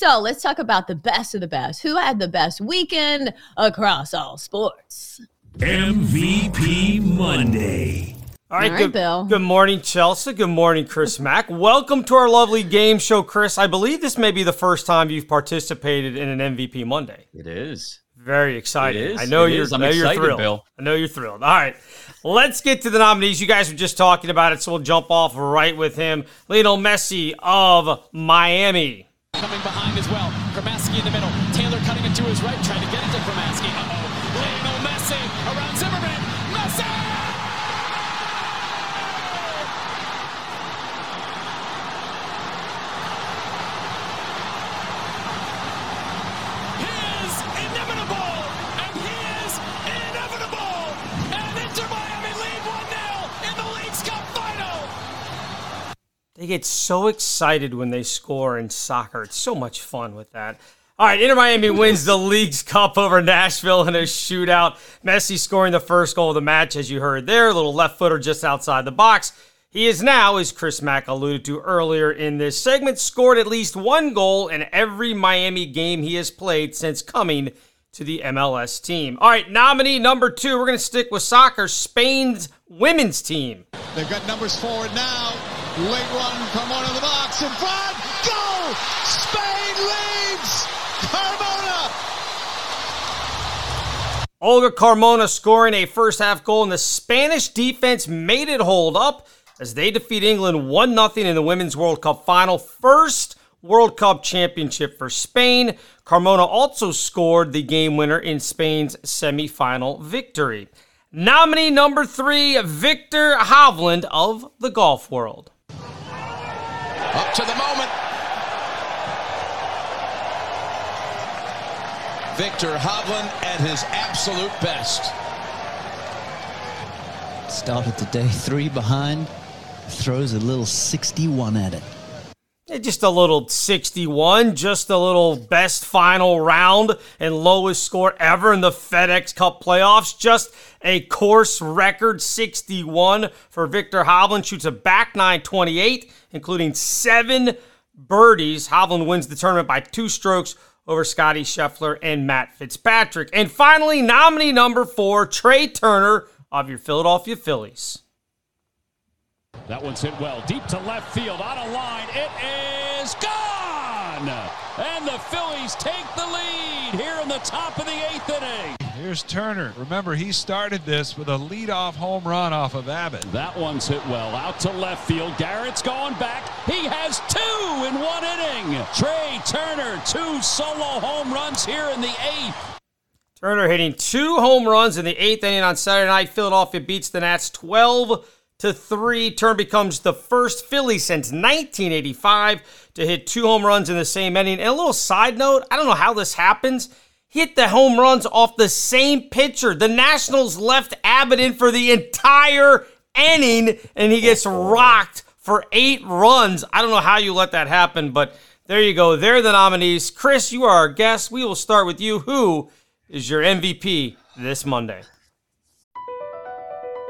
So let's talk about the best of the best. Who had the best weekend across all sports? MVP Monday. All right, All right, good, Bill. good morning, Chelsea. Good morning, Chris Mack. Welcome to our lovely game show, Chris. I believe this may be the first time you've participated in an MVP Monday. It is. Very exciting. It is. I know It you're. is. I'm I know you're excited, thrilled. Bill. I know you're thrilled. All right, let's get to the nominees. You guys were just talking about it, so we'll jump off right with him. Lionel Messi of Miami. Coming behind as well. Cremaschi in the middle. Taylor cutting it to his right, trying to get it to They get so excited when they score in soccer. It's so much fun with that. All right, Inter Miami wins the Leagues Cup over Nashville in a shootout. Messi scoring the first goal of the match, as you heard there, a little left footer just outside the box. He is now, as Chris Mack alluded to earlier in this segment, scored at least one goal in every Miami game he has played since coming to the MLS team. All right, nominee number two, we're going to stick with soccer, Spain's women's team. They've got numbers forward now. Late run from one of the box in front. Goal! Spain leads! Carmona! Olga Carmona scoring a first half goal, and the Spanish defense made it hold up as they defeat England 1 0 in the Women's World Cup final. First World Cup championship for Spain. Carmona also scored the game winner in Spain's semifinal victory. Nominee number three, Victor Hovland of the golf world. Up to the moment. Victor Hovland at his absolute best. Started the day three behind, throws a little 61 at it. Eh, Just a little 61, just a little best final round and lowest score ever in the FedEx Cup playoffs. Just a course record 61 for Victor Hovland. Shoots a back 928, including seven birdies. Hovland wins the tournament by two strokes over Scottie Scheffler and Matt Fitzpatrick. And finally, nominee number four, Trea Turner of your Philadelphia Phillies. That one's hit well. Deep to left field. Out of line. It is gone! And the Phillies take the lead here in the top of the eighth inning. Here's Turner. Remember, he started this with a leadoff home run off of Abbott. That one's hit well. Out to left field. Garrett's going back. He has two in one inning. Trea Turner, two solo home runs here in the eighth. Turner hitting two home runs in the eighth inning on Saturday night. Philadelphia beats the Nats 12 to 3. Turn becomes the first Philly since 1985 to hit two home runs in the same inning. And a little side note I don't know how this happens. Hit the home runs off the same pitcher. The Nationals left Abbott in for the entire inning, and he gets rocked for eight runs. I don't know how you let that happen, but There you go. They're the nominees. Chris, you are our guest. We will start with you. Who is your MVP this Monday?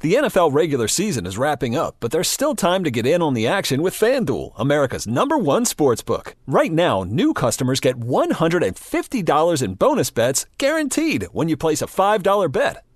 The NFL regular season is wrapping up, but there's still time to get in on the action with FanDuel, America's number one sports book. Right now, new customers get $150 in bonus bets guaranteed when you place a $5 bet.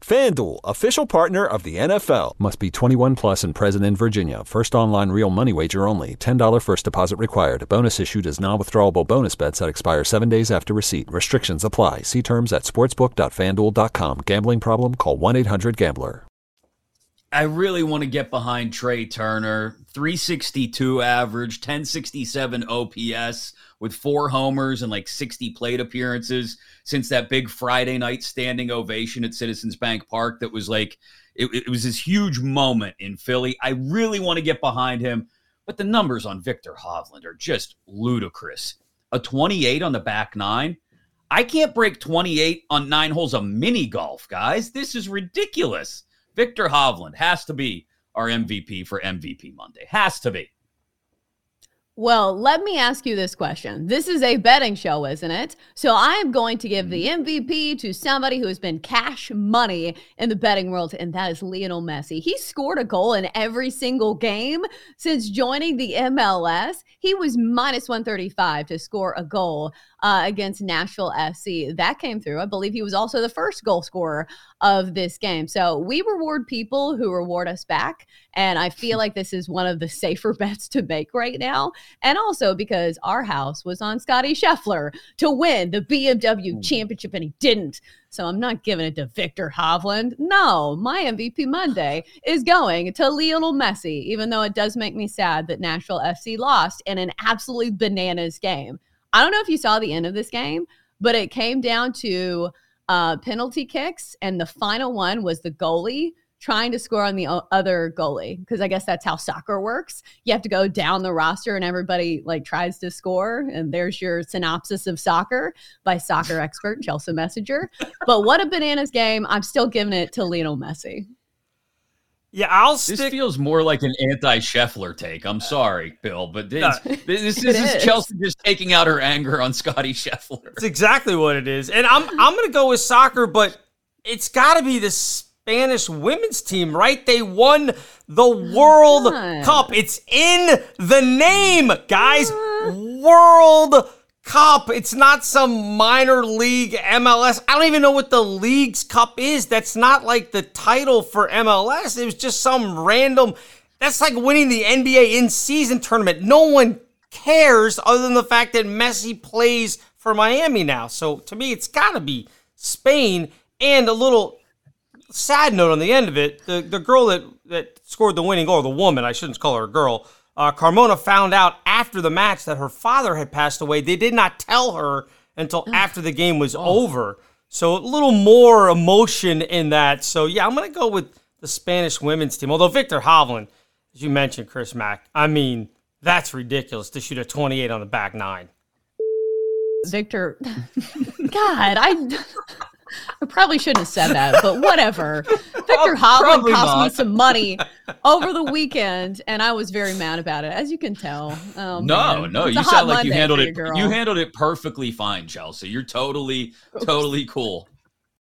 FanDuel, official partner of the NFL. Must be 21 plus and present in Virginia. First online real money wager only. $10 first deposit required. Bonus issued as non withdrawable bonus bets that expire seven days after receipt. Restrictions apply. See terms at sportsbook.fanduel.com. Gambling problem? Call 1 800 Gambler. I really want to get behind Trea Turner. 362 average, 1067 OPS with four homers and like 60 plate appearances since that big Friday night standing ovation at Citizens Bank Park that was like, it, it was this huge moment in Philly. I really want to get behind him, but the numbers on Victor Hovland are just ludicrous. A 28 on the back nine. I can't break 28 on nine holes of mini golf, guys. This is ridiculous. Victor Hovland has to be our MVP for MVP Monday. Has to be. Well, let me ask you this question. This is a betting show, isn't it? So I am going to give the MVP to somebody who has been cash money in the betting world, and that is Lionel Messi. He scored a goal in every single game since joining the MLS. He was minus 135 to score a goal uh, against Nashville SC. That came through. I believe he was also the first goal scorer of this game. So we reward people who reward us back. And I feel like this is one of the safer bets to make right now. And also because our house was on Scottie Scheffler to win the BMW hmm. championship and he didn't. So I'm not giving it to Victor Hovland. No, my MVP Monday is going to Lionel Messi, even though it does make me sad that Nashville FC lost in an absolutely bananas game. I don't know if you saw the end of this game, but it came down to uh, penalty kicks, and the final one was the goalie trying to score on the other goalie because I guess that's how soccer works. You have to go down the roster and everybody like tries to score. And there's your synopsis of soccer by soccer expert Chelsea Messinger. But what a bananas game. I'm still giving it to Lionel Messi. Yeah, I'll stick. This feels more like an anti-Scheffler take. I'm sorry, Bill, but this, No. this, this It is is. Chelsea just taking out her anger on Scottie Scheffler. It's exactly what it is. And I'm I'm gonna go with soccer, but it's gotta be the Spanish women's team, right? They won the World God. Cup. It's in the name, guys. World Cup. It's not some minor league MLS. I don't even know what the Leagues Cup is. That's not like the title for MLS. It was just some random. That's like winning the NBA in season tournament. No one cares other than the fact that Messi plays for Miami now. So to me, it's got to be Spain. And a little sad note on the end of it: the the girl that that scored the winning goal, the woman, I shouldn't call her a girl. Uh, Carmona found out after the match that her father had passed away. They did not tell her until after the game was over. So a little more emotion in that. So yeah, I'm gonna go with the Spanish women's team. Although Victor Hovland, as you mentioned, Chris Mack, I mean that's ridiculous to shoot a 28 on the back nine. Victor, God, I. I probably shouldn't have said that, but whatever. Victor Hovland cost me some money over the weekend, and I was very mad about it, as you can tell. Oh, No, man. no, It's you sound like you handled it. girl. You handled it perfectly fine, Chelsea. You're totally, totally cool.